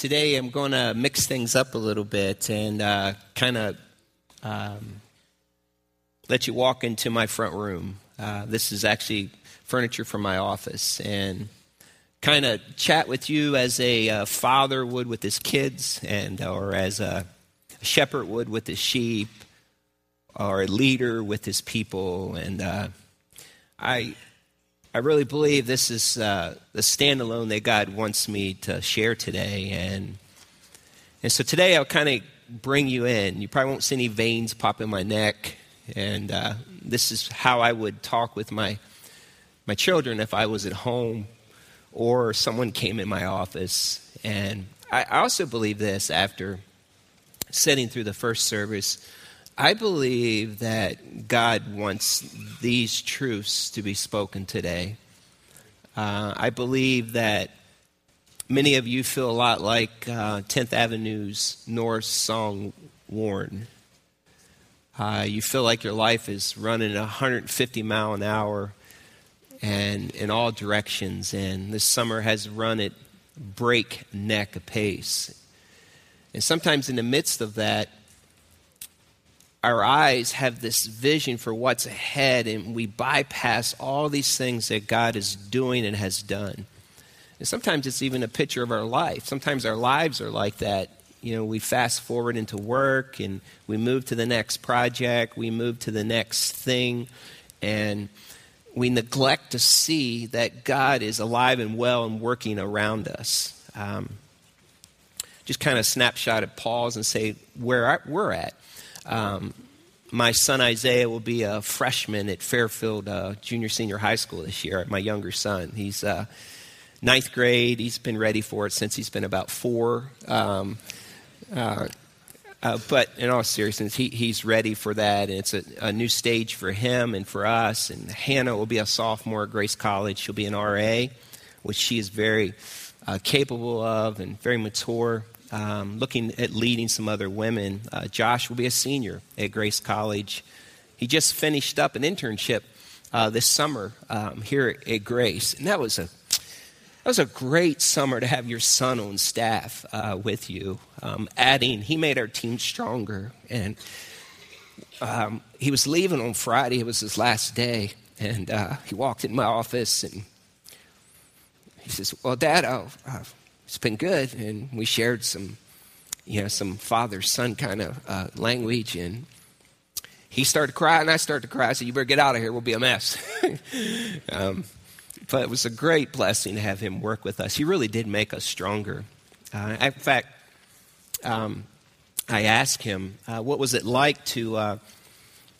Today I'm going to mix things up a little bit and uh, kind of um, let you walk into my front room. Uh, this is actually furniture from my office and kind of chat with you as a uh, father would with his kids and or as a shepherd would with his sheep or a leader with his people and uh, I I really believe this is uh, the standalone that God wants me to share today. And, and so today I'll kind of bring you in. You probably won't see any veins pop in my neck. And uh, this is how I would talk with my, my children if I was at home or someone came in my office. And I also believe this after sitting through the first service. I believe that God wants these truths to be spoken today. Uh, I believe that many of you feel a lot like uh, 10th Avenue's North song, Worn. Uh, you feel like your life is running 150 mile an hour and in all directions, and this summer has run at breakneck pace. And sometimes in the midst of that, our eyes have this vision for what's ahead and we bypass all these things that God is doing and has done. And sometimes it's even a picture of our life. Sometimes our lives are like that. You know, we fast forward into work and we move to the next project, we move to the next thing, and we neglect to see that God is alive and well and working around us. Um, just kind of snapshot at pause and say where we're at. Um, my son Isaiah will be a freshman at Fairfield uh, Junior Senior High School this year. My younger son, he's uh, ninth grade. He's been ready for it since he's been about four. Um, uh, uh but in all seriousness, he, he's ready for that, and it's a, a, new stage for him and for us. And Hannah will be a sophomore at Grace College. She'll be an RA, which she is very uh, capable of and very mature um, looking at leading some other women. Uh, Josh will be a senior at Grace College. He just finished up an internship uh, this summer um, here at Grace, and that was a that was a great summer to have your son on staff uh, with you. Um, adding, he made our team stronger, and um, he was leaving on Friday. It was his last day, and uh, he walked in my office and he says, "Well, Dad, I'll it's been good. And we shared some, you know, some father son kind of uh, language. And he started to cry, and I started to cry. I said, You better get out of here. We'll be a mess. um, but it was a great blessing to have him work with us. He really did make us stronger. Uh, in fact, um, I asked him, uh, What was it like to. Uh,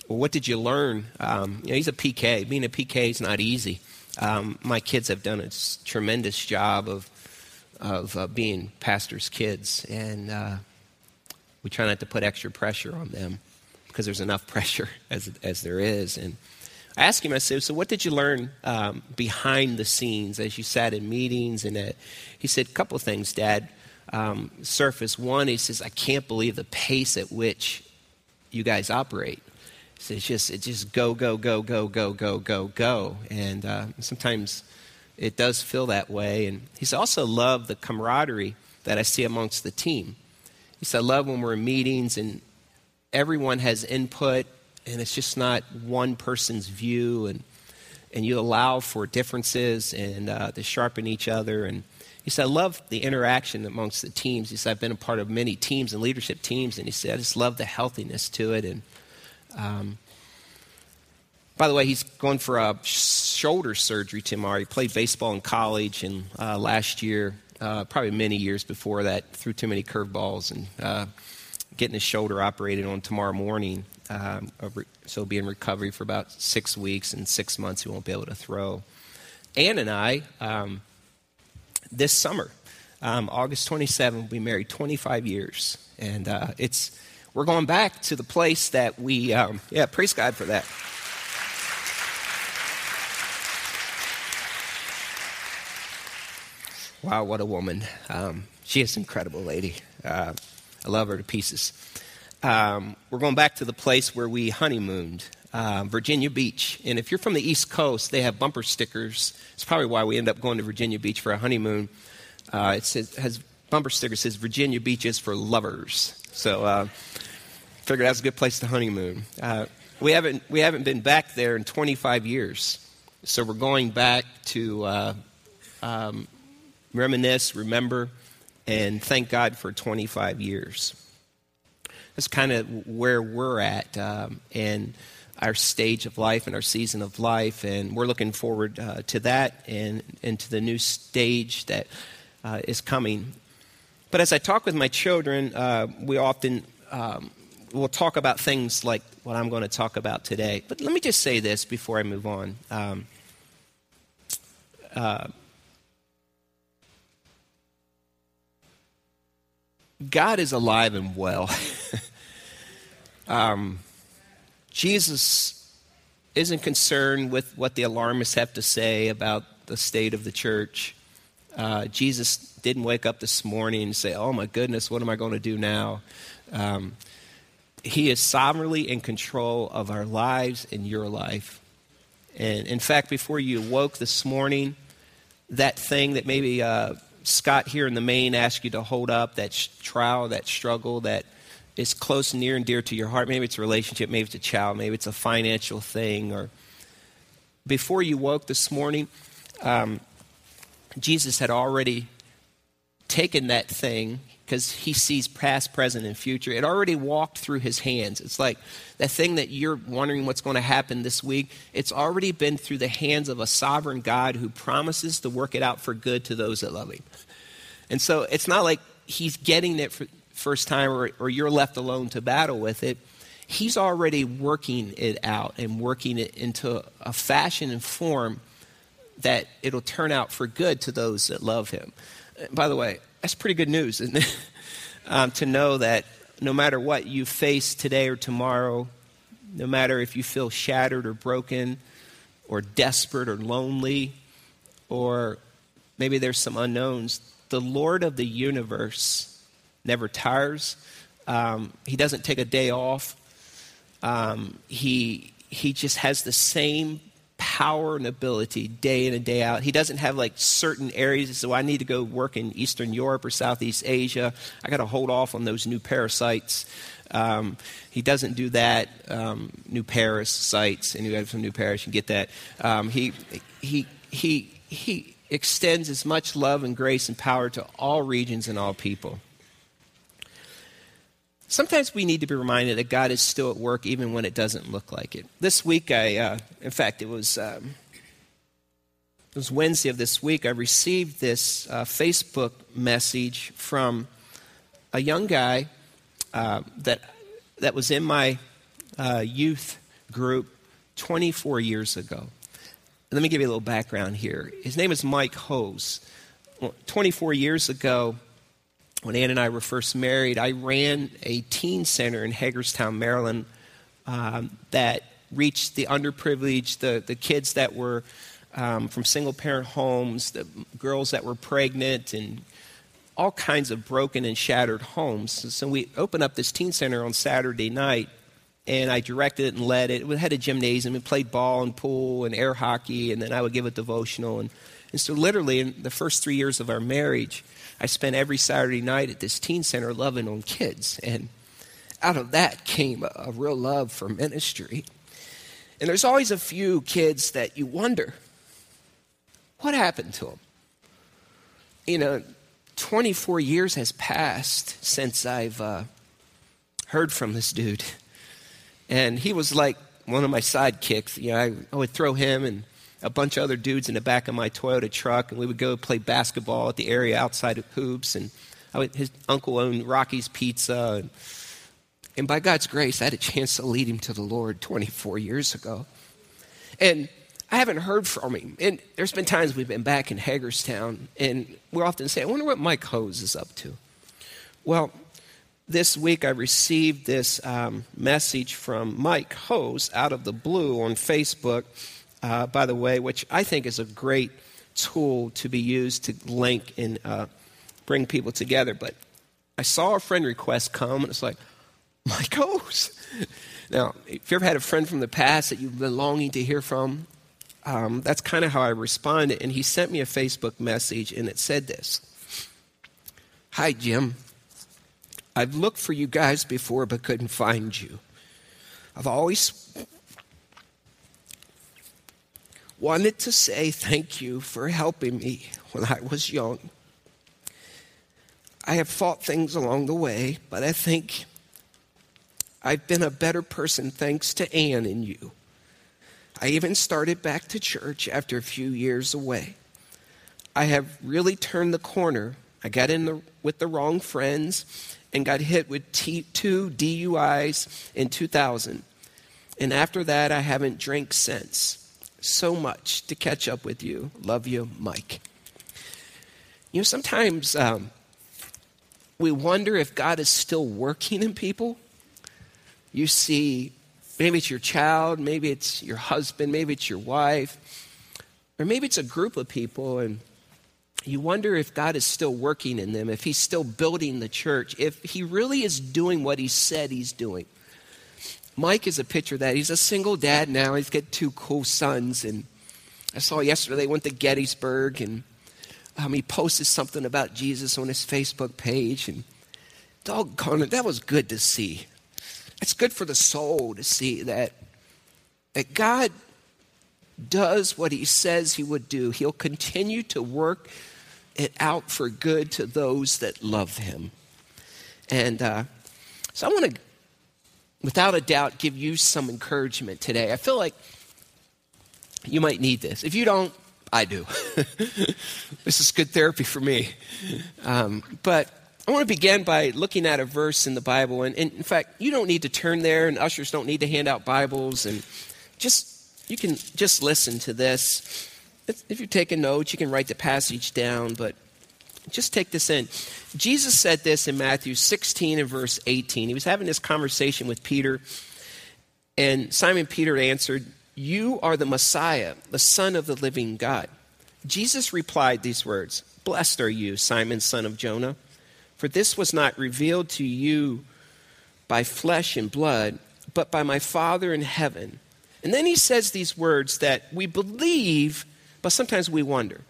what did you learn? Um, you know, he's a PK. Being a PK is not easy. Um, my kids have done a tremendous job of of uh, being pastors' kids, and uh, we try not to put extra pressure on them because there's enough pressure as, as there is. And I asked him, I said, So, what did you learn um, behind the scenes as you sat in meetings? And at, he said, A couple things, Dad. Um, surface one, he says, I can't believe the pace at which you guys operate. So it's just, it's just go, go, go, go, go, go, go, go. And uh, sometimes it does feel that way. And he's also loved the camaraderie that I see amongst the team. He said, I love when we're in meetings and everyone has input and it's just not one person's view and, and you allow for differences and uh, to sharpen each other. And he said, I love the interaction amongst the teams. He said, I've been a part of many teams and leadership teams. And he said, I just love the healthiness to it. And um, by the way, he's going for a shoulder surgery tomorrow. He played baseball in college, and uh, last year, uh, probably many years before that, threw too many curveballs and uh, getting his shoulder operated on tomorrow morning. Um, so he'll be in recovery for about six weeks. and six months, he won't be able to throw. Ann and I, um, this summer, um, August 27, we married 25 years, and uh, it's we're going back to the place that we. Um, yeah, praise God for that. Wow, what a woman. Um, she is an incredible lady. Uh, I love her to pieces. Um, we're going back to the place where we honeymooned, uh, Virginia Beach. And if you're from the East Coast, they have bumper stickers. It's probably why we end up going to Virginia Beach for a honeymoon. Uh, it says, has bumper sticker says Virginia Beach is for lovers. So uh, figured that's a good place to honeymoon. Uh, we haven't we haven't been back there in 25 years, so we're going back to uh, um, reminisce, remember, and thank God for 25 years. That's kind of where we're at um, in our stage of life and our season of life, and we're looking forward uh, to that and, and to the new stage that uh, is coming. But as I talk with my children, uh, we often um, will talk about things like what I'm going to talk about today. But let me just say this before I move on. Um, God is alive and well. um, Jesus isn't concerned with what the alarmists have to say about the state of the church. Uh, Jesus didn't wake up this morning and say, Oh my goodness, what am I going to do now? Um, he is sovereignly in control of our lives and your life. And in fact, before you woke this morning, that thing that maybe uh, Scott here in the main asked you to hold up, that trial, that struggle that is close, near, and dear to your heart. Maybe it's a relationship, maybe it's a child, maybe it's a financial thing. Or before you woke this morning, um, Jesus had already taken that thing because he sees past, present, and future. It already walked through his hands. It's like that thing that you're wondering what's going to happen this week. It's already been through the hands of a sovereign God who promises to work it out for good to those that love him. And so it's not like he's getting it for first time or, or you're left alone to battle with it. He's already working it out and working it into a fashion and form that it'll turn out for good to those that love him. By the way, that's pretty good news, isn't it? um, to know that no matter what you face today or tomorrow, no matter if you feel shattered or broken or desperate or lonely, or maybe there's some unknowns, the Lord of the universe never tires. Um, he doesn't take a day off. Um, he, he just has the same power and ability day in and day out. He doesn't have like certain areas. So I need to go work in Eastern Europe or Southeast Asia. I got to hold off on those new parasites. Um, he doesn't do that. Um, new Paris sites, and you have some new Paris, you get that. Um, he, he, he, he extends as much love and grace and power to all regions and all people. Sometimes we need to be reminded that God is still at work even when it doesn't look like it. This week, I, uh, in fact, it was, um, it was Wednesday of this week, I received this uh, Facebook message from a young guy uh, that, that was in my uh, youth group 24 years ago. Let me give you a little background here. His name is Mike Hose. 24 years ago, when Ann and I were first married, I ran a teen center in Hagerstown, Maryland, um, that reached the underprivileged, the, the kids that were um, from single parent homes, the girls that were pregnant, and all kinds of broken and shattered homes. So, we opened up this teen center on Saturday night, and I directed it and led it. We had a gymnasium. We played ball and pool and air hockey, and then I would give a devotional. And, and so, literally, in the first three years of our marriage, I spent every Saturday night at this teen center loving on kids. And out of that came a, a real love for ministry. And there's always a few kids that you wonder what happened to them? You know, 24 years has passed since I've uh, heard from this dude. And he was like one of my sidekicks. You know, I, I would throw him and a bunch of other dudes in the back of my Toyota truck, and we would go play basketball at the area outside of hoops. And would, his uncle owned Rocky's Pizza. And, and by God's grace, I had a chance to lead him to the Lord 24 years ago. And I haven't heard from him. And there's been times we've been back in Hagerstown, and we often say, I wonder what Mike Hose is up to. Well, this week I received this um, message from Mike Hose out of the blue on Facebook uh, by the way, which I think is a great tool to be used to link and uh, bring people together. But I saw a friend request come, and it's like, my ghost. now, if you ever had a friend from the past that you've been longing to hear from, um, that's kind of how I responded. And he sent me a Facebook message, and it said this Hi, Jim. I've looked for you guys before but couldn't find you. I've always wanted to say thank you for helping me when I was young. I have fought things along the way, but I think I've been a better person thanks to Ann and you. I even started back to church after a few years away. I have really turned the corner. I got in the, with the wrong friends and got hit with t- two DUIs in 2000. And after that, I haven't drank since. So much to catch up with you. Love you, Mike. You know, sometimes um, we wonder if God is still working in people. You see, maybe it's your child, maybe it's your husband, maybe it's your wife, or maybe it's a group of people, and you wonder if God is still working in them, if He's still building the church, if He really is doing what He said He's doing. Mike is a picture of that. He's a single dad now. He's got two cool sons. And I saw yesterday they went to Gettysburg and um, he posted something about Jesus on his Facebook page. And doggone it, that was good to see. It's good for the soul to see that, that God does what he says he would do. He'll continue to work it out for good to those that love him. And uh, so I want to, without a doubt, give you some encouragement today. I feel like you might need this. If you don't, I do. this is good therapy for me. Um, but I want to begin by looking at a verse in the Bible. And, and, in fact, you don't need to turn there, and ushers don't need to hand out Bibles. And just, you can just listen to this. If you're taking notes, you can write the passage down, but just take this in. Jesus said this in Matthew 16 and verse 18. He was having this conversation with Peter, and Simon Peter answered, You are the Messiah, the Son of the living God. Jesus replied these words Blessed are you, Simon, son of Jonah, for this was not revealed to you by flesh and blood, but by my Father in heaven. And then he says these words that we believe but sometimes we wonder.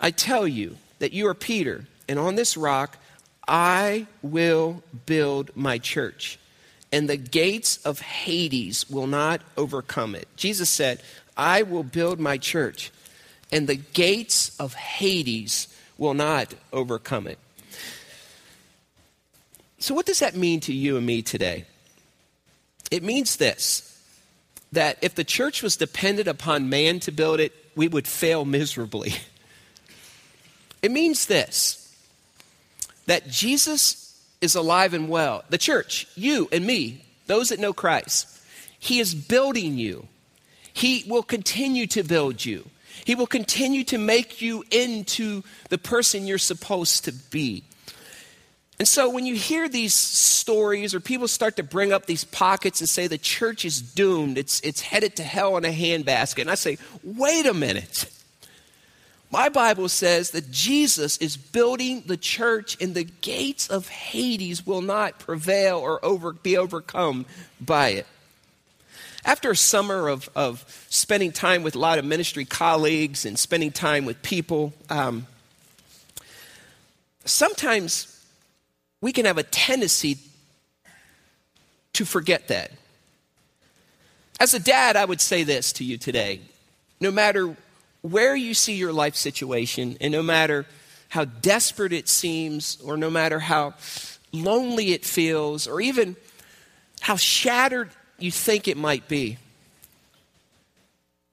I tell you that you are Peter, and on this rock I will build my church, and the gates of Hades will not overcome it. Jesus said, I will build my church, and the gates of Hades will not overcome it. So, what does that mean to you and me today? It means this that if the church was dependent upon man to build it, we would fail miserably. It means this that Jesus is alive and well. The church, you and me, those that know Christ, He is building you. He will continue to build you. He will continue to make you into the person you're supposed to be. And so when you hear these stories or people start to bring up these pockets and say the church is doomed, it's, it's headed to hell in a handbasket, and I say, wait a minute. My Bible says that Jesus is building the church, and the gates of Hades will not prevail or over, be overcome by it. After a summer of, of spending time with a lot of ministry colleagues and spending time with people, um, sometimes we can have a tendency to forget that. As a dad, I would say this to you today. No matter where you see your life situation, and no matter how desperate it seems, or no matter how lonely it feels, or even how shattered you think it might be,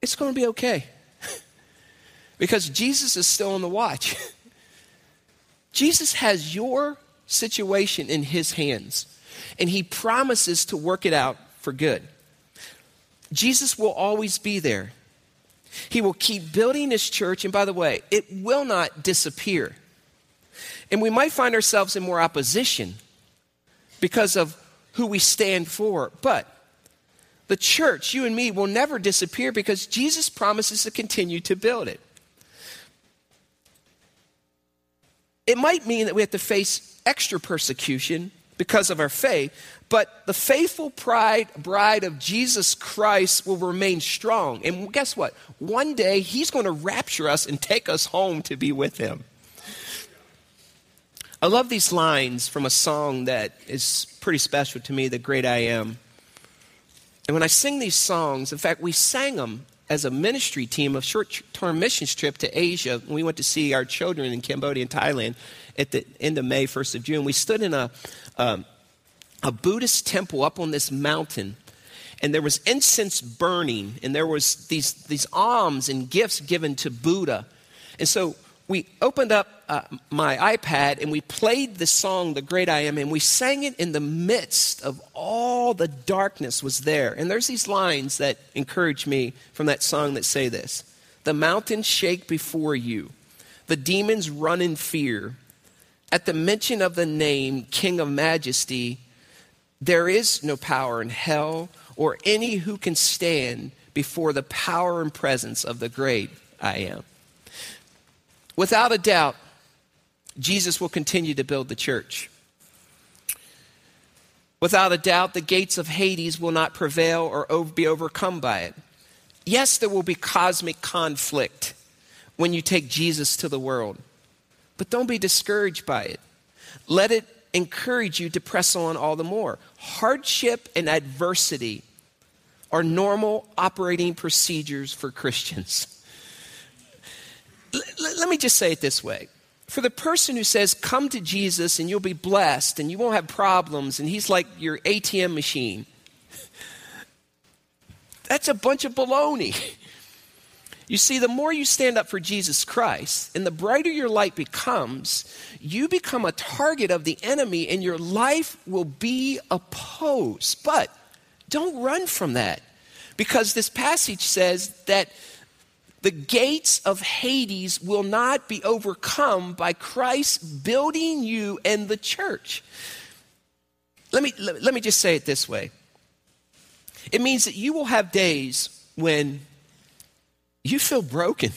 it's going to be okay. because Jesus is still on the watch. Jesus has your situation in His hands, and He promises to work it out for good. Jesus will always be there. He will keep building His church, and by the way, it will not disappear. And we might find ourselves in more opposition because of who we stand for, but the church, you and me, will never disappear because Jesus promises to continue to build it. It might mean that we have to face extra persecution because of our faith, but the faithful pride, bride of Jesus Christ will remain strong. And guess what? One day he's going to rapture us and take us home to be with him. I love these lines from a song that is pretty special to me, The Great I Am. And when I sing these songs, in fact, we sang them as a ministry team of short term missions trip to Asia. We went to see our children in Cambodia and Thailand at the end of May, 1st of June. We stood in a, um, a Buddhist temple up on this mountain, and there was incense burning, and there was these, these alms and gifts given to Buddha. And so we opened up uh, my iPad and we played the song, The Great I Am, and we sang it in the midst of all the darkness was there. And there's these lines that encourage me from that song that say this The mountains shake before you, the demons run in fear. At the mention of the name King of Majesty, there is no power in hell or any who can stand before the power and presence of the great I am. Without a doubt, Jesus will continue to build the church. Without a doubt, the gates of Hades will not prevail or be overcome by it. Yes, there will be cosmic conflict when you take Jesus to the world, but don't be discouraged by it. Let it encourage you to press on all the more. Hardship and adversity are normal operating procedures for Christians. L- let me just say it this way. For the person who says, Come to Jesus and you'll be blessed and you won't have problems, and he's like your ATM machine, that's a bunch of baloney. You see, the more you stand up for Jesus Christ and the brighter your light becomes, you become a target of the enemy and your life will be opposed. But don't run from that because this passage says that the gates of Hades will not be overcome by Christ building you and the church. Let me, let, me just say it this way it means that you will have days when you feel broken,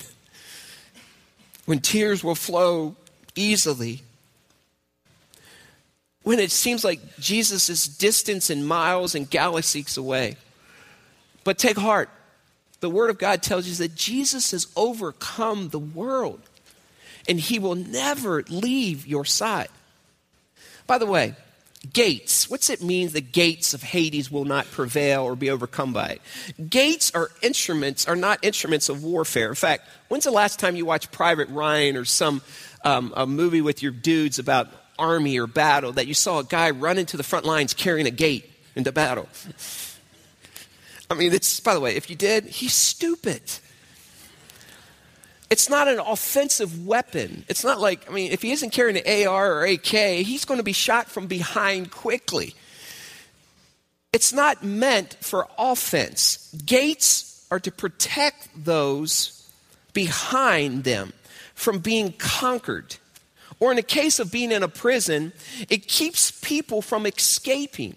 when tears will flow easily, when it seems like Jesus is distance in miles and galaxies away. But take heart the Word of God tells you that Jesus has overcome the world and He will never leave your side. By the way, gates, what's it mean the gates of Hades will not prevail or be overcome by it? Gates are instruments, are not instruments of warfare. In fact, when's the last time you watched Private Ryan or some um, a movie with your dudes about army or battle that you saw a guy run into the front lines carrying a gate into battle? I mean, it's, by the way, if you did, he's stupid. It's not an offensive weapon. It's not like, I mean, if he isn't carrying an AR or AK, he's going to be shot from behind quickly. It's not meant for offense. Gates are to protect those behind them from being conquered. Or in the case of being in a prison, it keeps people from escaping.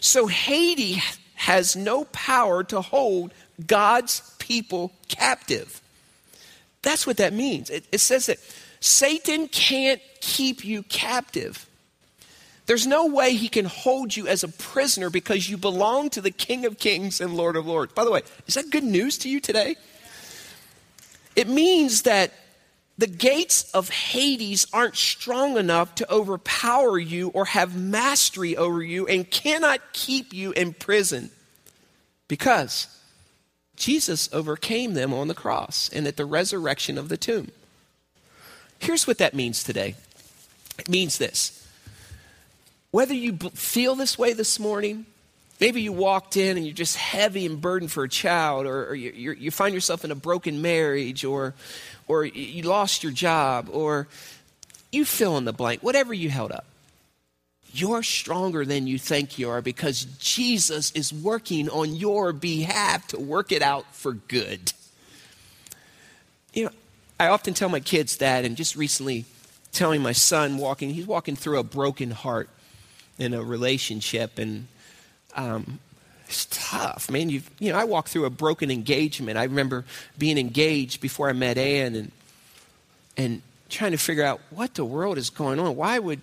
So Hades has no power to hold God's people captive. That's what that means. It, it, says that Satan can't keep you captive. There's no way he can hold you as a prisoner because you belong to the King of Kings and Lord of Lords. By the way, is that good news to you today? It means that the gates of Hades aren't strong enough to overpower you or have mastery over you and cannot keep you in prison because Jesus overcame them on the cross and at the resurrection of the tomb. Here's what that means today it means this. Whether you feel this way this morning, maybe you walked in and you're just heavy and burdened for a child, or, or you, you find yourself in a broken marriage, or or you lost your job, or you fill in the blank, whatever you held up. You're stronger than you think you are because Jesus is working on your behalf to work it out for good. You know, I often tell my kids that, and just recently telling my son walking, he's walking through a broken heart in a relationship, and um, it's tough, man. you you know, I walked through a broken engagement. I remember being engaged before I met Ann, and and trying to figure out what the world is going on. Why would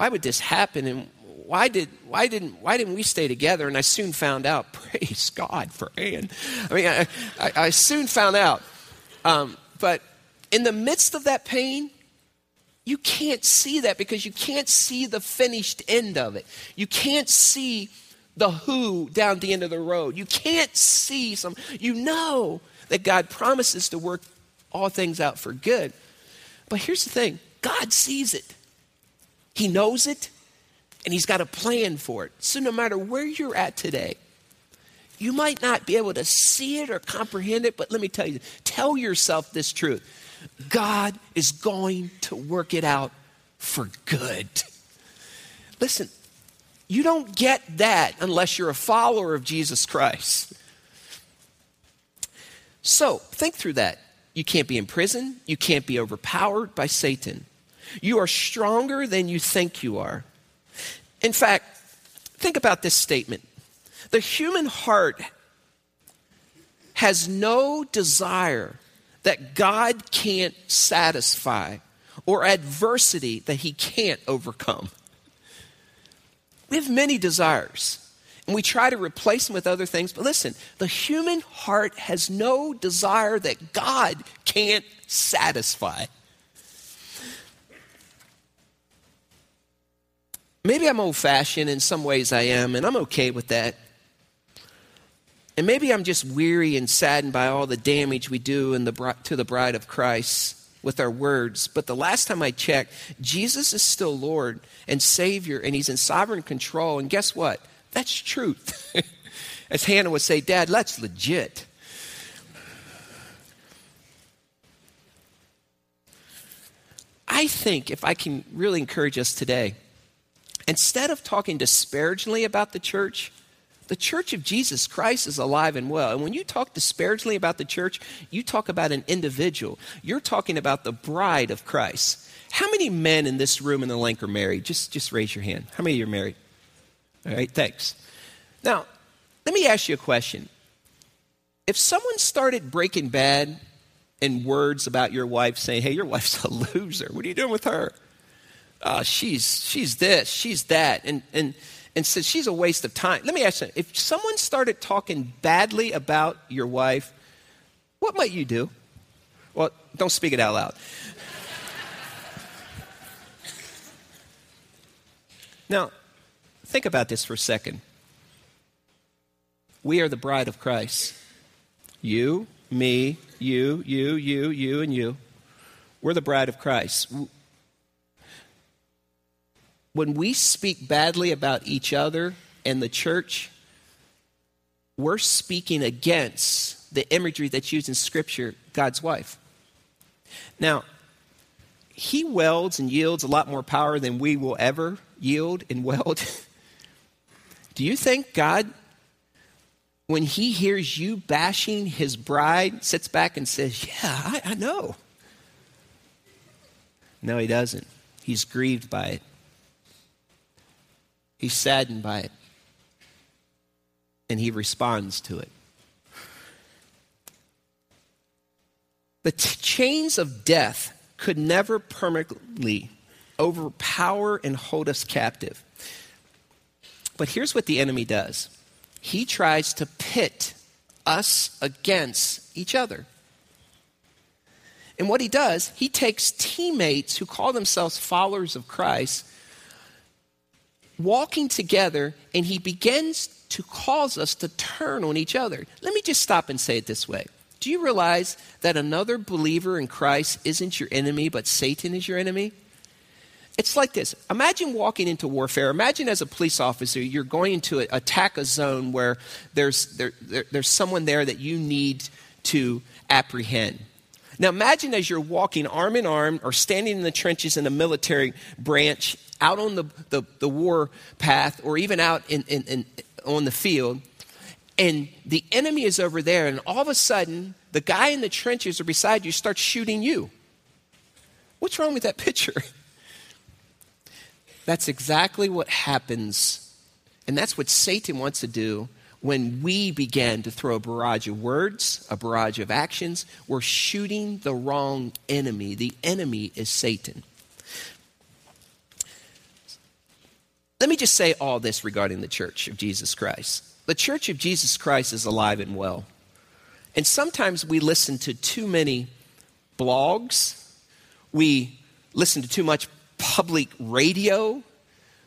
why would this happen? And why did why didn't why didn't we stay together? And I soon found out. Praise God for Ann. I mean, I, I, I soon found out. Um, but in the midst of that pain, You can't see that because you can't see the finished end of it. You can't see the who down the end of the road. You can't see some, you know that God promises to work all things out for good. But here's the thing God sees it, He knows it, and He's got a plan for it. So no matter where you're at today, you might not be able to see it or comprehend it, but let me tell you, tell yourself this truth God is going to work it out for good. Listen, you don't get that unless you're a follower of Jesus Christ. So, think through that. You can't be in prison, you can't be overpowered by Satan. You are stronger than you think you are. In fact, think about this statement the human heart has no desire that God can't satisfy or adversity that he can't overcome. We have many desires and we try to replace them with other things, but listen, the human heart has no desire that God can't satisfy. Maybe I'm old fashioned, in some ways I am, and I'm okay with that. And maybe I'm just weary and saddened by all the damage we do the, to the bride of Christ with our words. But the last time I checked, Jesus is still Lord and Savior, and He's in sovereign control. And guess what? That's truth. As Hannah would say, Dad, that's legit. I think if I can really encourage us today, instead of talking disparagingly about the church, the church of Jesus Christ is alive and well. And when you talk disparagingly about the church, you talk about an individual. You're talking about the bride of Christ. How many men in this room in the link are married? Just, just raise your hand. How many of you are married? All right, thanks. Now, let me ask you a question. If someone started breaking bad in words about your wife, saying, hey, your wife's a loser, what are you doing with her? Uh, she's, she's this, she's that. And, and, and says she's a waste of time. Let me ask you if someone started talking badly about your wife, what might you do? Well, don't speak it out loud. now, think about this for a second. We are the bride of Christ. You, me, you, you, you, you, and you. We're the bride of Christ when we speak badly about each other and the church, we're speaking against the imagery that's used in Scripture, God's wife. Now, he welds and yields a lot more power than we will ever yield and weld. Do you think God, when he hears you bashing his bride, sits back and says, Yeah, I, I know? No, he doesn't. He's grieved by it. He's saddened by it. And he responds to it. The t- chains of death could never permanently overpower and hold us captive. But here's what the enemy does he tries to pit us against each other. And what he does, he takes teammates who call themselves followers of Christ walking together, and he begins to cause us to turn on each other. Let me just stop and say it this way. Do you realize that another believer in Christ isn't your enemy, but Satan is your enemy? It's like this. Imagine walking into warfare. Imagine as a police officer, you're going to attack a zone where there's, there, there, there's someone there that you need to apprehend. Now imagine as you're walking arm in arm or standing in the trenches in a military branch out on the, the, the war path or even out in, in, in, on the field, and the enemy is over there, and all of a sudden, the guy in the trenches or beside you starts shooting you. What's wrong with that picture? That's exactly what happens, and that's what Satan wants to do when we began to throw a barrage of words, a barrage of actions. We're shooting the wrong enemy. The enemy is Satan. Let me just say all this regarding the church of Jesus Christ. The church of Jesus Christ is alive and well. And sometimes we listen to too many blogs. We listen to too much public radio.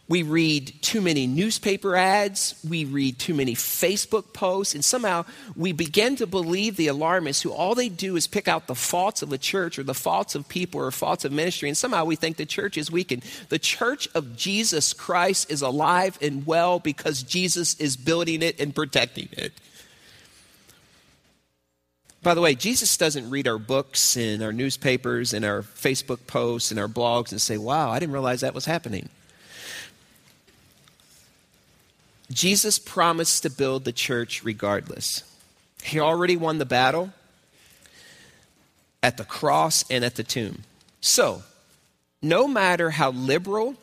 We read too many newspaper ads. We read too many Facebook posts. And somehow we begin to believe the alarmists who all they do is pick out the faults of the church or the faults of people or faults of ministry. And somehow we think the church is weakened. The church of Jesus Christ is alive and well because Jesus is building it and protecting it. By the way, Jesus doesn't read our books and our newspapers and our Facebook posts and our blogs and say, wow, I didn't realize that was happening. Jesus promised to build the church regardless. He already won the battle at the cross and at the tomb. So, no matter how liberal,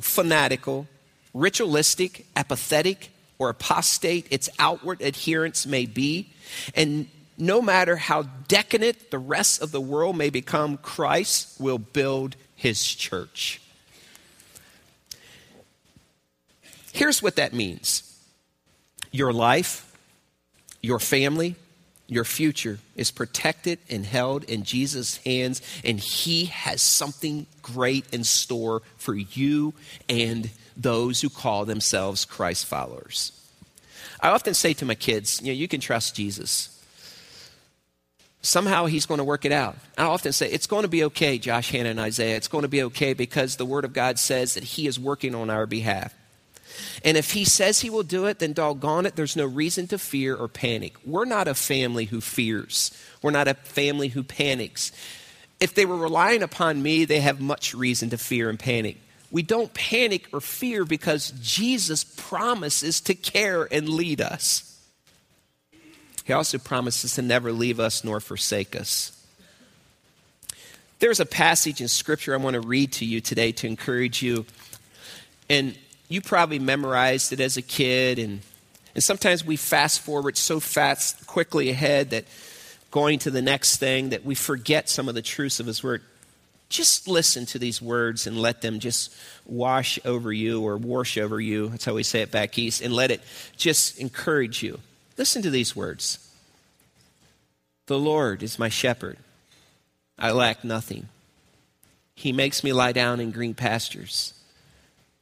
fanatical, ritualistic, apathetic, or apostate its outward adherence may be, and no matter how decadent the rest of the world may become, Christ will build his church. Here's what that means your life, your family, your future is protected and held in Jesus' hands, and He has something great in store for you and those who call themselves Christ followers. I often say to my kids, you know, you can trust Jesus somehow he's going to work it out. I often say, it's going to be okay, Josh, Hannah, and Isaiah. It's going to be okay because the Word of God says that he is working on our behalf. And if he says he will do it, then doggone it, there's no reason to fear or panic. We're not a family who fears, we're not a family who panics. If they were relying upon me, they have much reason to fear and panic. We don't panic or fear because Jesus promises to care and lead us. He also promises to never leave us nor forsake us. There's a passage in Scripture I want to read to you today to encourage you. And you probably memorized it as a kid, and, and sometimes we fast forward so fast, quickly ahead that going to the next thing that we forget some of the truths of His Word. Just listen to these words and let them just wash over you or wash over you. That's how we say it back east, and let it just encourage you. Listen to these words The Lord is my shepherd, I lack nothing. He makes me lie down in green pastures.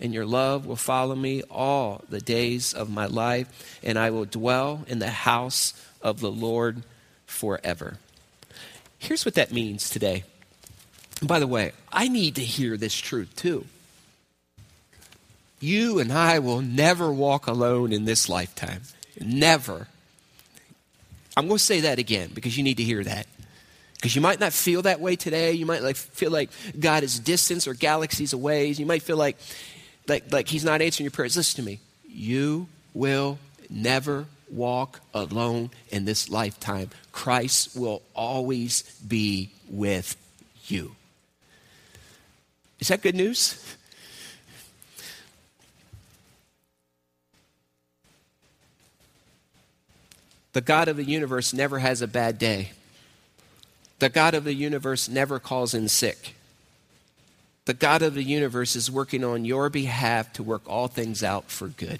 and your love will follow me all the days of my life, and I will dwell in the house of the Lord forever. Here's what that means today. by the way, I need to hear this truth too. You and I will never walk alone in this lifetime. Never. I'm going to say that again because you need to hear that. Because you might not feel that way today. You might like feel like God is distant or galaxies away. You might feel like, like, like He's not answering your prayers. Listen to me. You will never walk alone in this lifetime. Christ will always be with you. Is that good news? The God of the universe never has a bad day. The God of the universe never calls in sick. The God of the universe is working on your behalf to work all things out for good.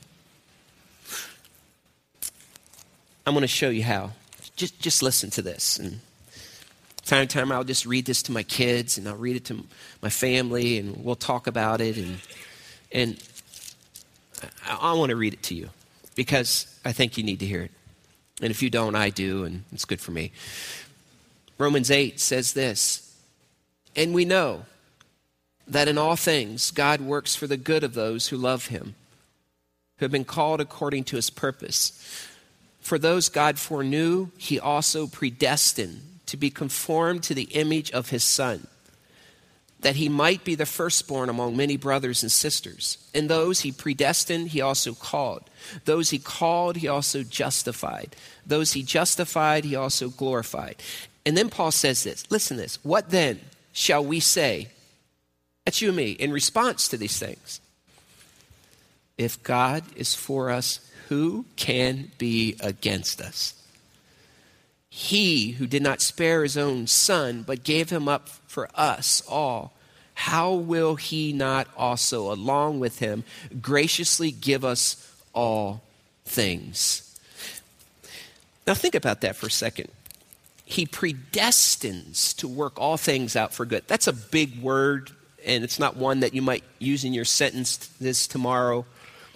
I'm going to show you how. Just, just listen to this. And time to time, I'll just read this to my kids and I'll read it to my family and we'll talk about it. And, and I, I want to read it to you because I think you need to hear it. And if you don't, I do, and it's good for me. Romans 8 says this And we know that in all things God works for the good of those who love him, who have been called according to his purpose. For those God foreknew, he also predestined to be conformed to the image of his Son that he might be the firstborn among many brothers and sisters. And those he predestined, he also called. Those he called, he also justified. Those he justified, he also glorified. And then Paul says this listen to this. What then shall we say That's you and me in response to these things. If God is for us, who can be against us? He who did not spare his own son, but gave him up for us all, how will he not also, along with him, graciously give us all things? Now, think about that for a second. He predestines to work all things out for good. That's a big word, and it's not one that you might use in your sentence this tomorrow,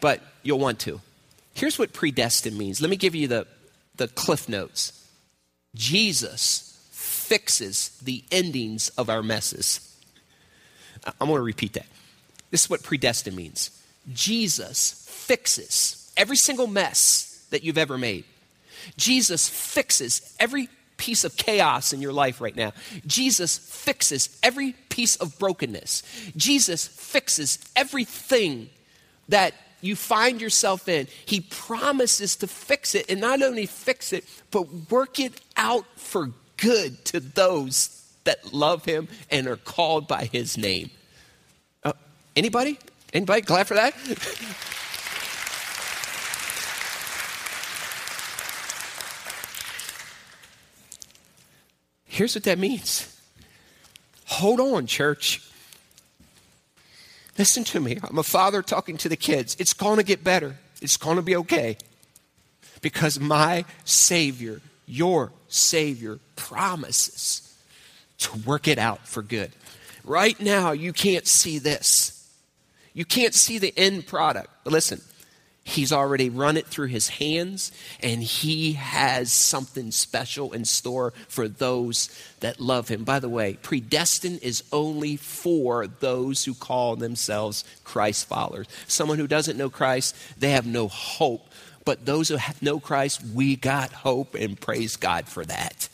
but you'll want to. Here's what predestined means. Let me give you the, the cliff notes. Jesus fixes the endings of our messes. I'm going to repeat that. This is what predestined means. Jesus fixes every single mess that you've ever made. Jesus fixes every piece of chaos in your life right now. Jesus fixes every piece of brokenness. Jesus fixes everything that you find yourself in. He promises to fix it, and not only fix it, but work it out for good to those that love him and are called by his name. Uh, anybody? Anybody glad for that? Here's what that means. Hold on, church. Listen to me. I'm a father talking to the kids. It's going to get better. It's going to be okay. Because my Savior, your Savior, promises to work it out for good. Right now, you can't see this. You can't see the end product. But listen, He's already run it through his hands, and he has something special in store for those that love him. By the way, predestined is only for those who call themselves Christ followers. Someone who doesn't know Christ, they have no hope. But those who know Christ, we got hope, and praise God for that.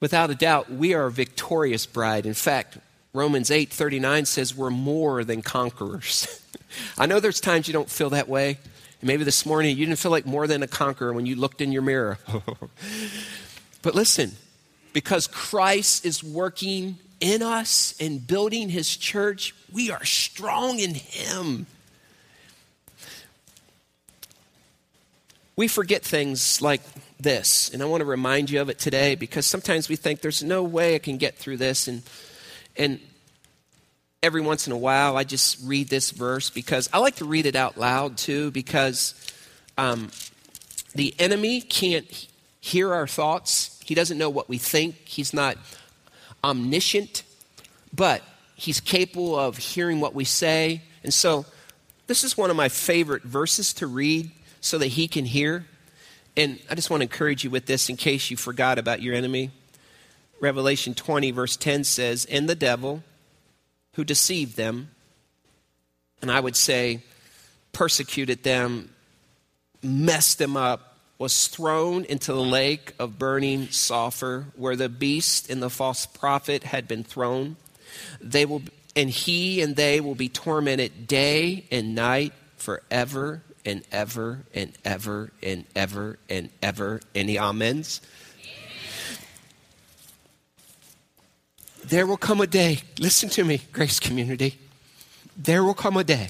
Without a doubt, we are a victorious bride. In fact, Romans 8 39 says we're more than conquerors. I know there's times you don't feel that way. Maybe this morning you didn't feel like more than a conqueror when you looked in your mirror. but listen, because Christ is working in us and building his church, we are strong in him. We forget things like this, and I want to remind you of it today because sometimes we think there's no way I can get through this, and and every once in a while I just read this verse because I like to read it out loud too because um, the enemy can't hear our thoughts. He doesn't know what we think. He's not omniscient, but he's capable of hearing what we say, and so this is one of my favorite verses to read so that he can hear. And I just want to encourage you with this in case you forgot about your enemy. Revelation 20, verse 10 says, And the devil who deceived them, and I would say persecuted them, messed them up, was thrown into the lake of burning sulfur where the beast and the false prophet had been thrown. They will, and he and they will be tormented day and night forever and ever and ever and ever and ever. Any amens? There will come a day, listen to me, Grace Community. There will come a day,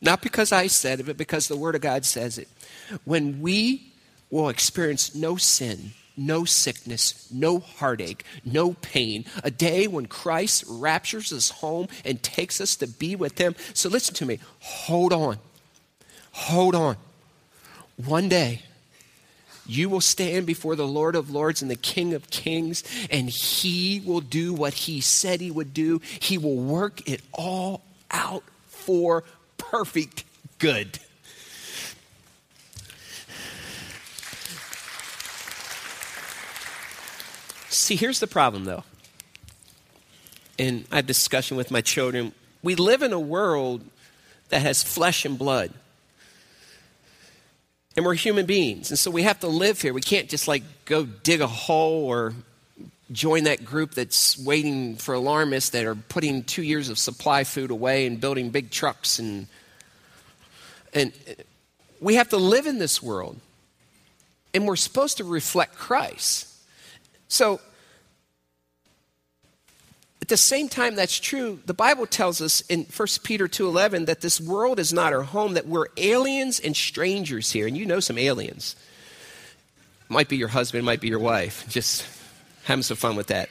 not because I said it, but because the Word of God says it, when we will experience no sin, no sickness, no heartache, no pain. A day when Christ raptures us home and takes us to be with Him. So listen to me. Hold on. Hold on. One day, you will stand before the Lord of Lords and the King of Kings, and He will do what He said He would do. He will work it all out for perfect good. See, here's the problem, though. And I discussion with my children. We live in a world that has flesh and blood and we're human beings. And so we have to live here. We can't just like go dig a hole or join that group that's waiting for alarmists that are putting two years of supply food away and building big trucks and and uh, we have to live in this world. and we're supposed to reflect Christ. So, at the same time that's true, the Bible tells us in 1 Peter 2:11 that this world is not our home, that we're aliens and strangers here. And you know some aliens. Might be your husband, might be your wife. Just having some fun with that.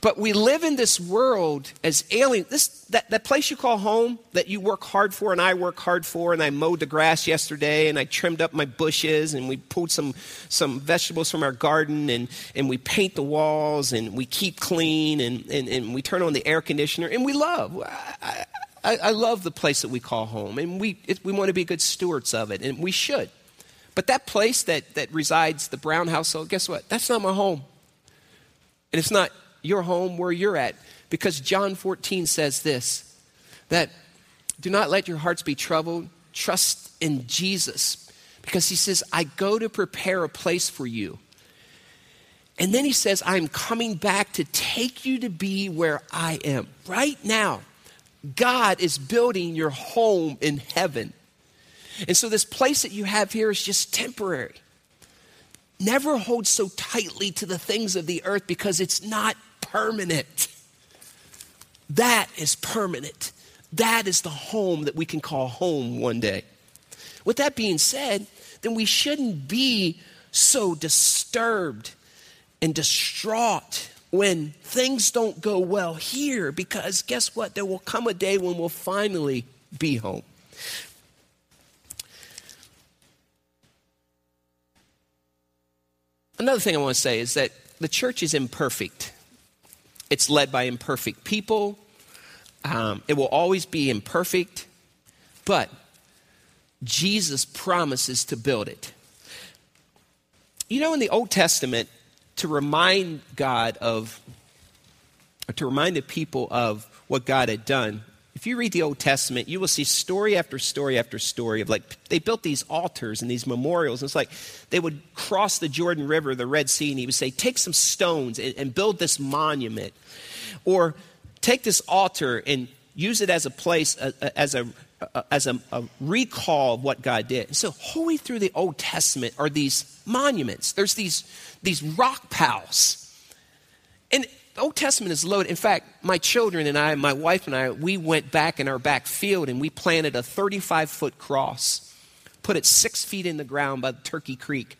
But we live in this world as aliens. This, that, that place you call home that you work hard for and I work hard for, and I mowed the grass yesterday and I trimmed up my bushes and we pulled some, some vegetables from our garden and, and we paint the walls and we keep clean and, and, and we turn on the air conditioner and we love. I, I, I love the place that we call home and we, it, we want to be good stewards of it and we should. But that place that, that resides, the Brown household, guess what? That's not my home. And it's not your home where you're at. Because John 14 says this that do not let your hearts be troubled, trust in Jesus. Because he says, I go to prepare a place for you. And then he says, I'm coming back to take you to be where I am. Right now, God is building your home in heaven. And so, this place that you have here is just temporary. Never hold so tightly to the things of the earth because it's not permanent. That is permanent. That is the home that we can call home one day. With that being said, then we shouldn't be so disturbed and distraught when things don't go well here because guess what? There will come a day when we'll finally be home. Another thing I want to say is that the church is imperfect. It's led by imperfect people. Um, it will always be imperfect, but Jesus promises to build it. You know, in the Old Testament, to remind God of, to remind the people of what God had done, if you read the Old Testament, you will see story after story after story of like they built these altars and these memorials. And it's like they would cross the Jordan River, the Red Sea, and he would say, Take some stones and, and build this monument. Or take this altar and use it as a place, as a as a, a, recall of what God did. And so, wholly through the Old Testament are these monuments. There's these, these rock piles. And the Old Testament is loaded. In fact, my children and I, my wife and I, we went back in our back field and we planted a 35 foot cross, put it six feet in the ground by Turkey Creek.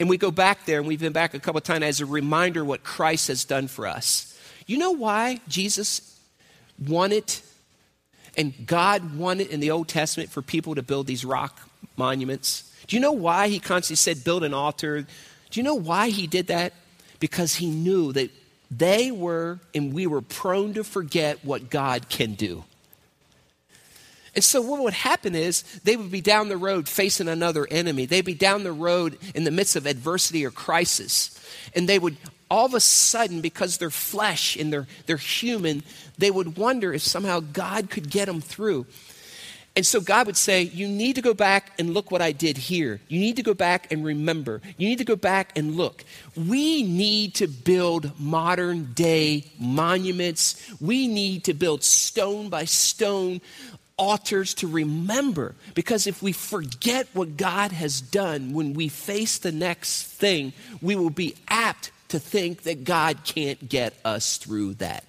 And we go back there, and we've been back a couple times as a reminder what Christ has done for us. You know why Jesus wanted and God wanted in the Old Testament for people to build these rock monuments? Do you know why he constantly said, build an altar? Do you know why he did that? Because he knew that they were, and we were prone to forget what God can do. And so, what would happen is they would be down the road facing another enemy. They'd be down the road in the midst of adversity or crisis. And they would, all of a sudden, because they're flesh and they're, they're human, they would wonder if somehow God could get them through. And so God would say, You need to go back and look what I did here. You need to go back and remember. You need to go back and look. We need to build modern day monuments. We need to build stone by stone altars to remember. Because if we forget what God has done when we face the next thing, we will be apt to think that God can't get us through that.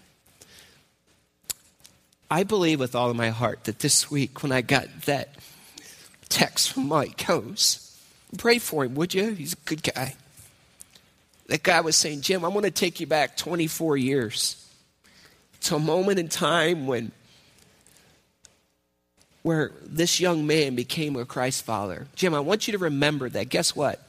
I believe with all of my heart that this week, when I got that text from Mike Hose, pray for him, would you? He's a good guy. That guy was saying, Jim, I'm going to take you back 24 years to a moment in time when where this young man became a Christ follower. Jim, I want you to remember that. Guess what?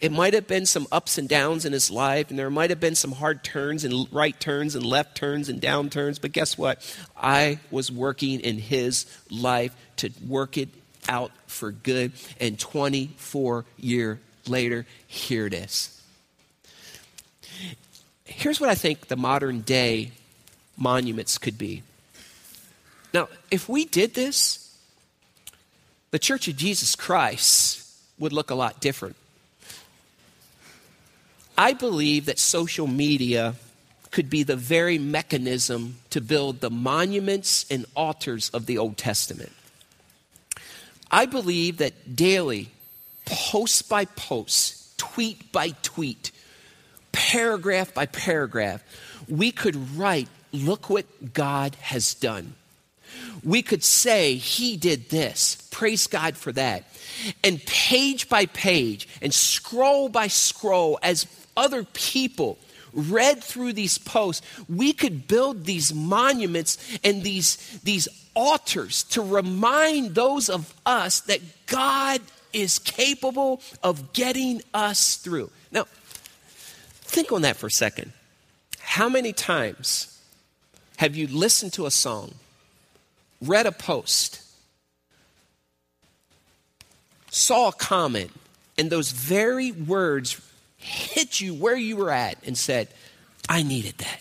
It might have been some ups and downs in his life, and there might have been some hard turns and right turns and left turns and down turns, but guess what? I was working in his life to work it out for good, and 24 years later, here it is. Here's what I think the modern day monuments could be. Now, if we did this, the Church of Jesus Christ would look a lot different. I believe that social media could be the very mechanism to build the monuments and altars of the Old Testament. I believe that daily post by post, tweet by tweet, paragraph by paragraph, we could write, Look what God has done. We could say, He did this. Praise God for that. And page by page and scroll by scroll, as other people read through these posts, we could build these monuments and these, these altars to remind those of us that God is capable of getting us through. Now, think on that for a second. How many times have you listened to a song, read a post, saw a comment, and those very words hit you where you were at and said, I needed that?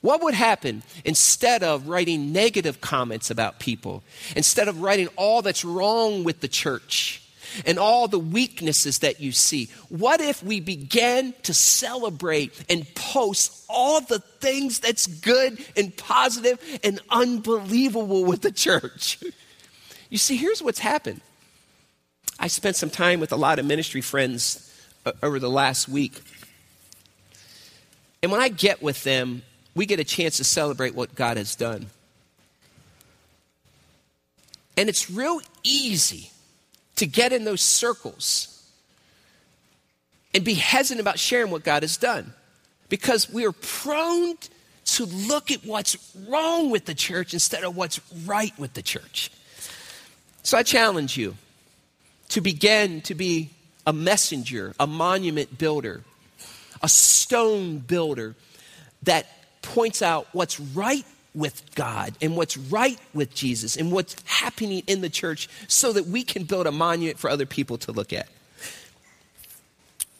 What would happen instead of writing negative comments about people, instead of writing all that's wrong with the church and all the weaknesses that you see? What if we began to celebrate and post all the things that's good and positive and unbelievable with the church? You see, here's what's happened. I spent some time with a lot of ministry friends Uh, over the last week. And when I get with them, we get a chance to celebrate what God has done. And it's real easy to get in those circles and be hesitant about sharing what God has done because we are prone to look at what's wrong with the church instead of what's right with the church. So I challenge you to begin to be a messenger, a monument builder, a stone builder that points out what's right with God and what's right with Jesus and what's happening in the church so that we can build a monument for other people to look at.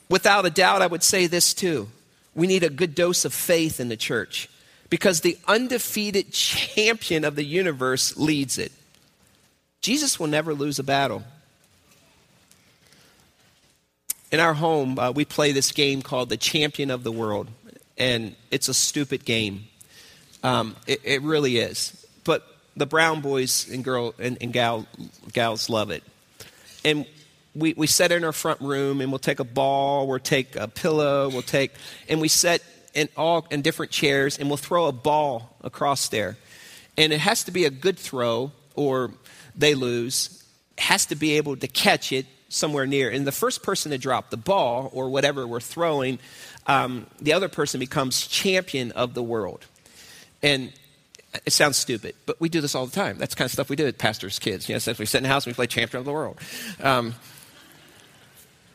Without a doubt, I would say this too. We need a good dose of faith in the church because the undefeated champion of the universe leads it. Jesus will never lose a battle. In our home, uh, we play this game called the Champion of the World and it's a stupid game. Um, it, it, really is. But the brown boys and girl and, and gal, gals love it. And we, we set in our front room and we'll take a ball, we'll take a pillow, we'll take, and we set in all in different chairs and we'll throw a ball across there. And it has to be a good throw or they lose. It has to be able to catch it somewhere near. And the first person to drop the ball or whatever we're throwing um, the other person becomes champion of the world. And it sounds stupid, but we do this all the time. That's the kind of stuff we do with pastors' kids. You know, since we sit in the house and we play champion of the world. Um,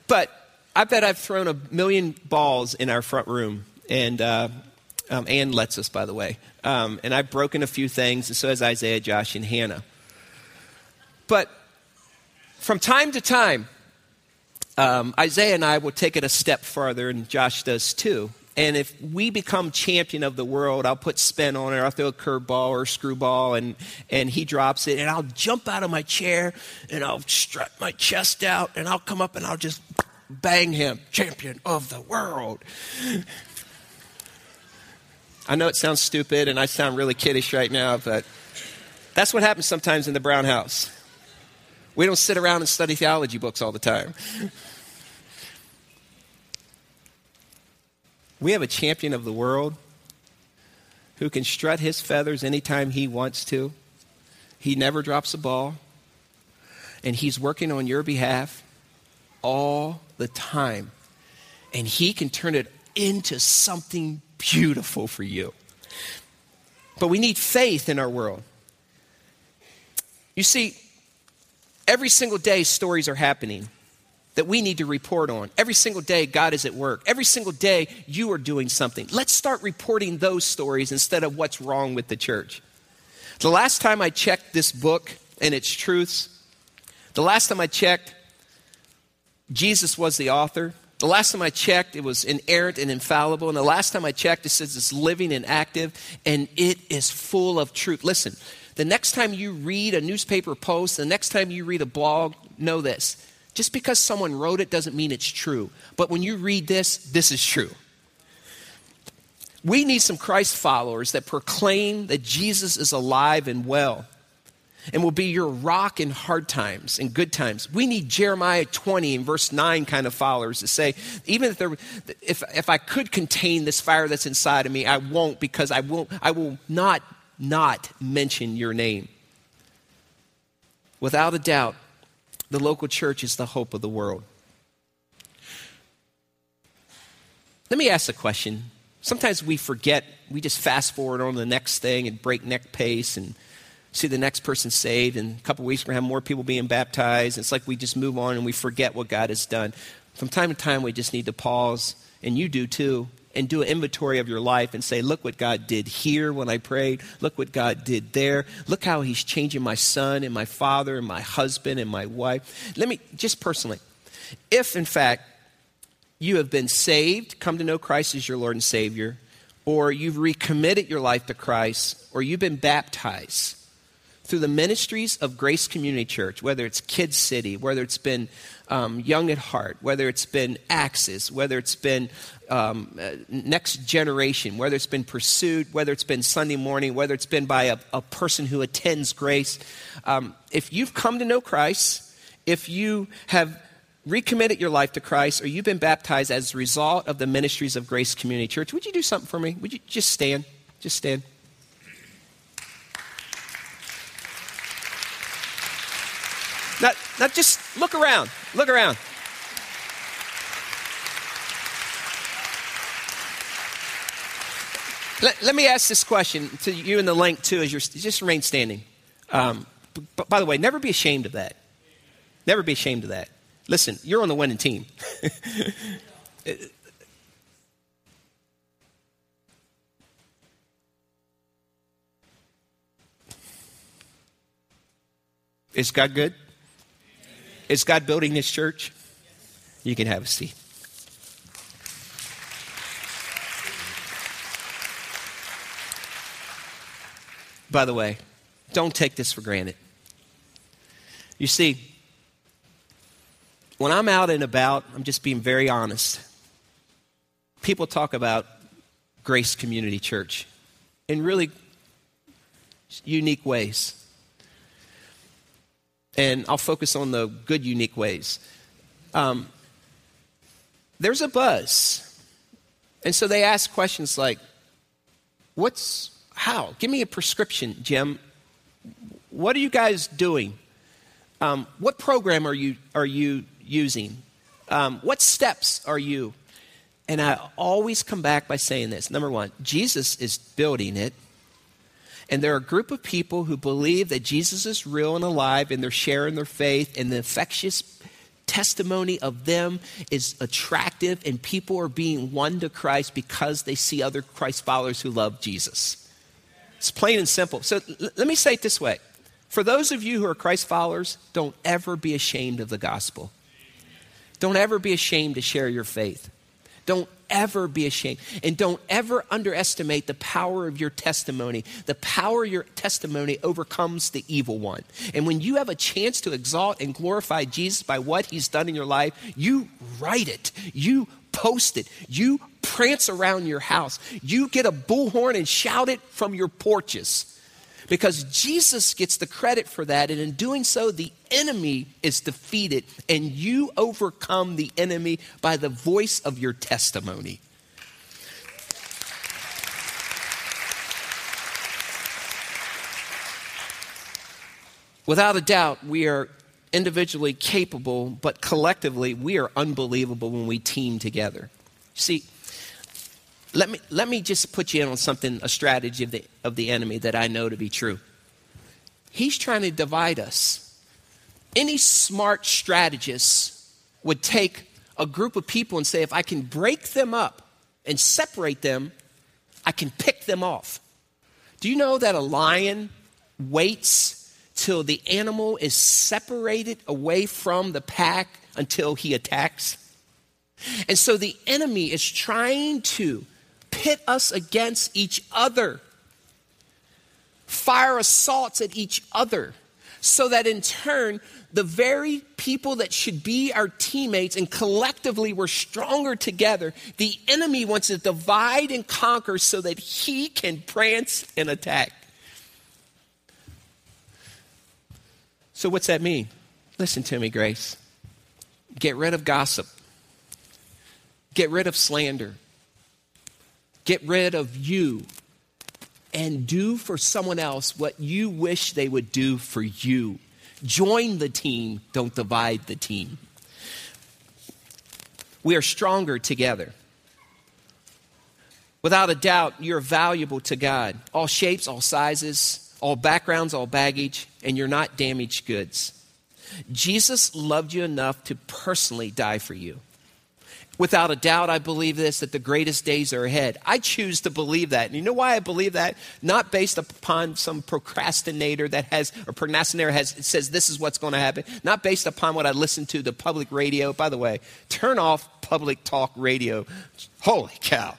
but I bet I've thrown a million balls in our front room, and uh, um, Ann lets us, by the way. Um, and I've broken a few things, and so has Isaiah, Josh, and Hannah. But from time to time, um, Isaiah and I will take it a step farther, and Josh does too. And if we become champion of the world, I'll put spin on it, I'll throw a curveball or a screwball, and, and he drops it, and I'll jump out of my chair, and I'll strut my chest out, and I'll come up and I'll just bang him, champion of the world. I know it sounds stupid, and I sound really kiddish right now, but that's what happens sometimes in the Brown house. We don't sit around and study theology books all the time. We have a champion of the world who can strut his feathers anytime he wants to. He never drops a ball. And he's working on your behalf all the time. And he can turn it into something beautiful for you. But we need faith in our world. You see, Every single day, stories are happening that we need to report on. Every single day, God is at work. Every single day, you are doing something. Let's start reporting those stories instead of what's wrong with the church. The last time I checked this book and its truths, the last time I checked, Jesus was the author. The last time I checked, it was inerrant and infallible. And the last time I checked, it says it's living and active, and it is full of truth. Listen, the next time you read a newspaper post, the next time you read a blog, know this. Just because someone wrote it doesn't mean it's true. But when you read this, this is true. We need some Christ followers that proclaim that Jesus is alive and well. and will be your rock in hard times and good times. We need Jeremiah 20 and verse 9 kind of followers to say, even if, there, if, if I could contain this fire that's inside of me, I won't because I, won't, I will not not mention your name. Without a doubt, the local church is the hope of the world. Let me ask a question. Sometimes we forget, we just fast forward on the next thing and breakneck pace and see the next person saved. And a couple weeks, we're going to have more people being baptized. It's like we just move on and we forget what God has done. From time to time, we just need to pause, and you do too, and do an inventory of your life and say, Look what God did here when I prayed. Look what God did there. Look how He's changing my son and my father and my husband and my wife. Let me, just personally, if in fact you have been saved, come to know Christ as your Lord and Savior, or you've recommitted your life to Christ, or you've been baptized through the ministries of Grace Community Church, whether it's Kids City, whether it's been um, Young at Heart, whether it's been Axis, whether it's been um, uh, Next Generation, whether it's been Pursued, whether it's been Sunday morning, whether it's been by a, a person who attends Grace. Um, if you've come to know Christ, if you have recommitted your life to Christ, or you've been baptized as a result of the ministries of Grace Community Church, would you do something for me? Would you just stand? Just stand. Now, just look around. Look around. Let, let, me ask this question to you in the link too as you're just remain standing. Um, b- by the way, never be ashamed of that. Never be ashamed of that. Listen, you're on the winning team. Is God good? Is God building this church? You can have a seat. By the way, don't take this for granted. You see, when I'm out and about, I'm just being very honest. People talk about Grace Community Church in really unique ways. And I'll focus on the good, unique ways. Um, there's a buzz. And so they ask questions like, What's, how? Give me a prescription, Jim. What are you guys doing? Um, what program are you, are you using? Um, what steps are you? And I always come back by saying this. Number one, Jesus is building it. And there are a group of people who believe that Jesus is real and alive, and they're sharing their faith, and the infectious testimony of them is attractive, and people are being won to Christ because they see other Christ followers who love Jesus. It's plain and simple. So l- let me say it this way for those of you who are Christ followers, don't ever be ashamed of the gospel. Don't ever be ashamed to share your faith. Don't ever be ashamed. And don't ever underestimate the power of your testimony. The power of your testimony overcomes the evil one. And when you have a chance to exalt and glorify Jesus by what he's done in your life, you write it. You post it. You prance around your house. You get a bullhorn and shout it from your porches because Jesus gets the credit for that. And in doing so, the enemy is defeated, and you overcome the enemy by the voice of your testimony. Without a doubt, we are individually capable, but collectively, we are unbelievable when we team together. See, let me, let me just put you in on something, a strategy of the, of the enemy that I know to be true. He's trying to divide us. Any smart strategist would take a group of people and say, if I can break them up and separate them, I can pick them off. Do you know that a lion waits till the animal is separated away from the pack until he attacks? And so the enemy is trying to pit us against each other, fire assaults at each other, so that in turn, the very people that should be our teammates and collectively we're stronger together, the enemy wants to divide and conquer so that he can prance and attack. So, what's that mean? Listen to me, Grace. Get rid of gossip, get rid of slander, get rid of you, and do for someone else what you wish they would do for you. Join the team, don't divide the team. We are stronger together. Without a doubt, you're valuable to God. All shapes, all sizes, all backgrounds, all baggage, and you're not damaged goods. Jesus loved you enough to personally die for you. Without a doubt, I believe this that the greatest days are ahead. I choose to believe that. And you know why I believe that? Not based upon some procrastinator that has, or procrastinator has, says this is what's going to happen. Not based upon what I listen to the public radio. By the way, turn off public talk radio. Holy cow.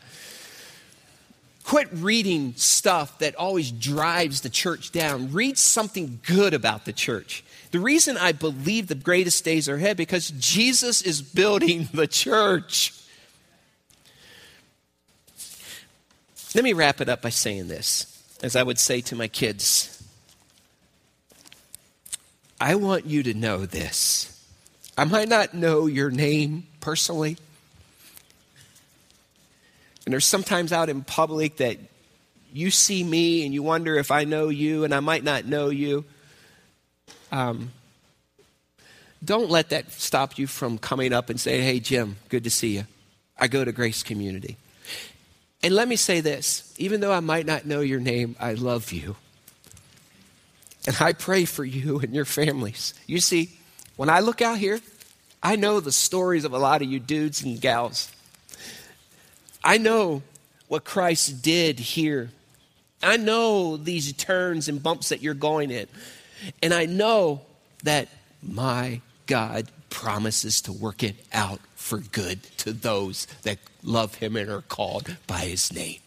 Quit reading stuff that always drives the church down. Read something good about the church. The reason I believe the greatest days are ahead because Jesus is building the church. Let me wrap it up by saying this, as I would say to my kids. I want you to know this. I might not know your name personally. And there's sometimes out in public that you see me and you wonder if I know you, and I might not know you. Um, don't let that stop you from coming up and saying, Hey, Jim, good to see you. I go to Grace Community. And let me say this even though I might not know your name, I love you. And I pray for you and your families. You see, when I look out here, I know the stories of a lot of you dudes and gals. I know what Christ did here. I know these turns and bumps that you're going in. And I know that my God promises to work it out for good to those that love him and are called by his name.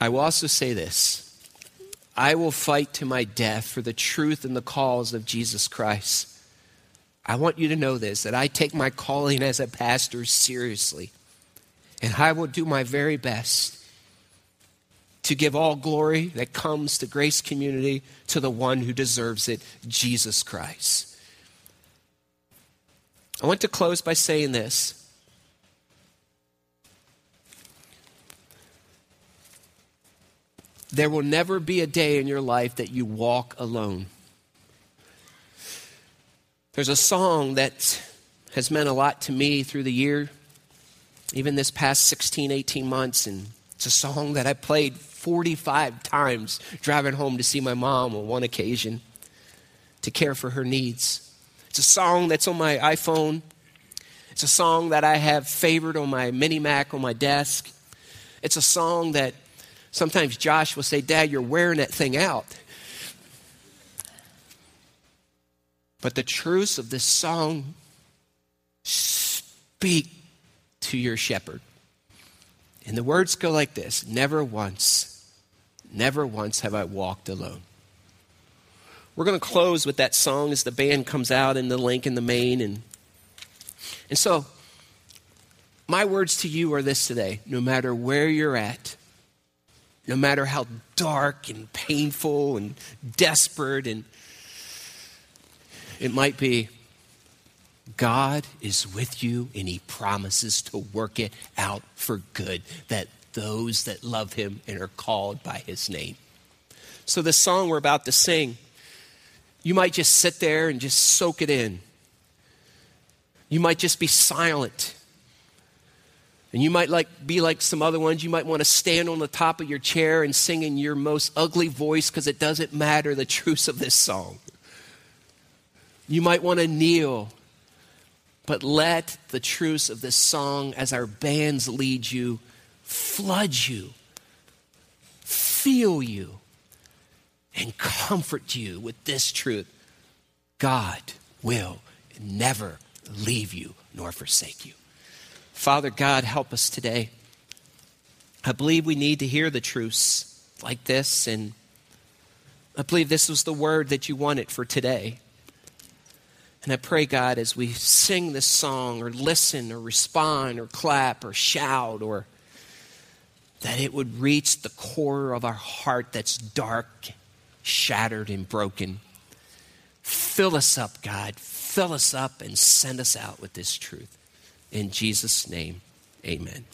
I will also say this I will fight to my death for the truth and the cause of Jesus Christ. I want you to know this that I take my calling as a pastor seriously, and I will do my very best to give all glory that comes to Grace Community to the one who deserves it, Jesus Christ. I want to close by saying this. There will never be a day in your life that you walk alone. There's a song that has meant a lot to me through the year, even this past 16, 18 months, and it's a song that I played 45 times driving home to see my mom on one occasion to care for her needs. It's a song that's on my iPhone. It's a song that I have favored on my mini Mac on my desk. It's a song that sometimes Josh will say, Dad, you're wearing that thing out. But the truths of this song speak to your shepherd. And the words go like this Never once, never once have I walked alone. We're going to close with that song as the band comes out and the link in the main. And, and so, my words to you are this today no matter where you're at, no matter how dark and painful and desperate and it might be, God is with you and he promises to work it out for good that those that love him and are called by his name. So, the song we're about to sing, you might just sit there and just soak it in. You might just be silent. And you might like be like some other ones. You might want to stand on the top of your chair and sing in your most ugly voice because it doesn't matter the truth of this song. You might want to kneel but let the truths of this song, as our bands lead you, flood you, feel you, and comfort you with this truth God will never leave you nor forsake you. Father God, help us today. I believe we need to hear the truths like this, and I believe this was the word that you wanted for today. And I pray, God, as we sing this song or listen or respond or clap or shout or that it would reach the core of our heart that's dark shattered and broken. Fill us up, God. Fill us up and send us out with this truth. In Jesus' name, amen.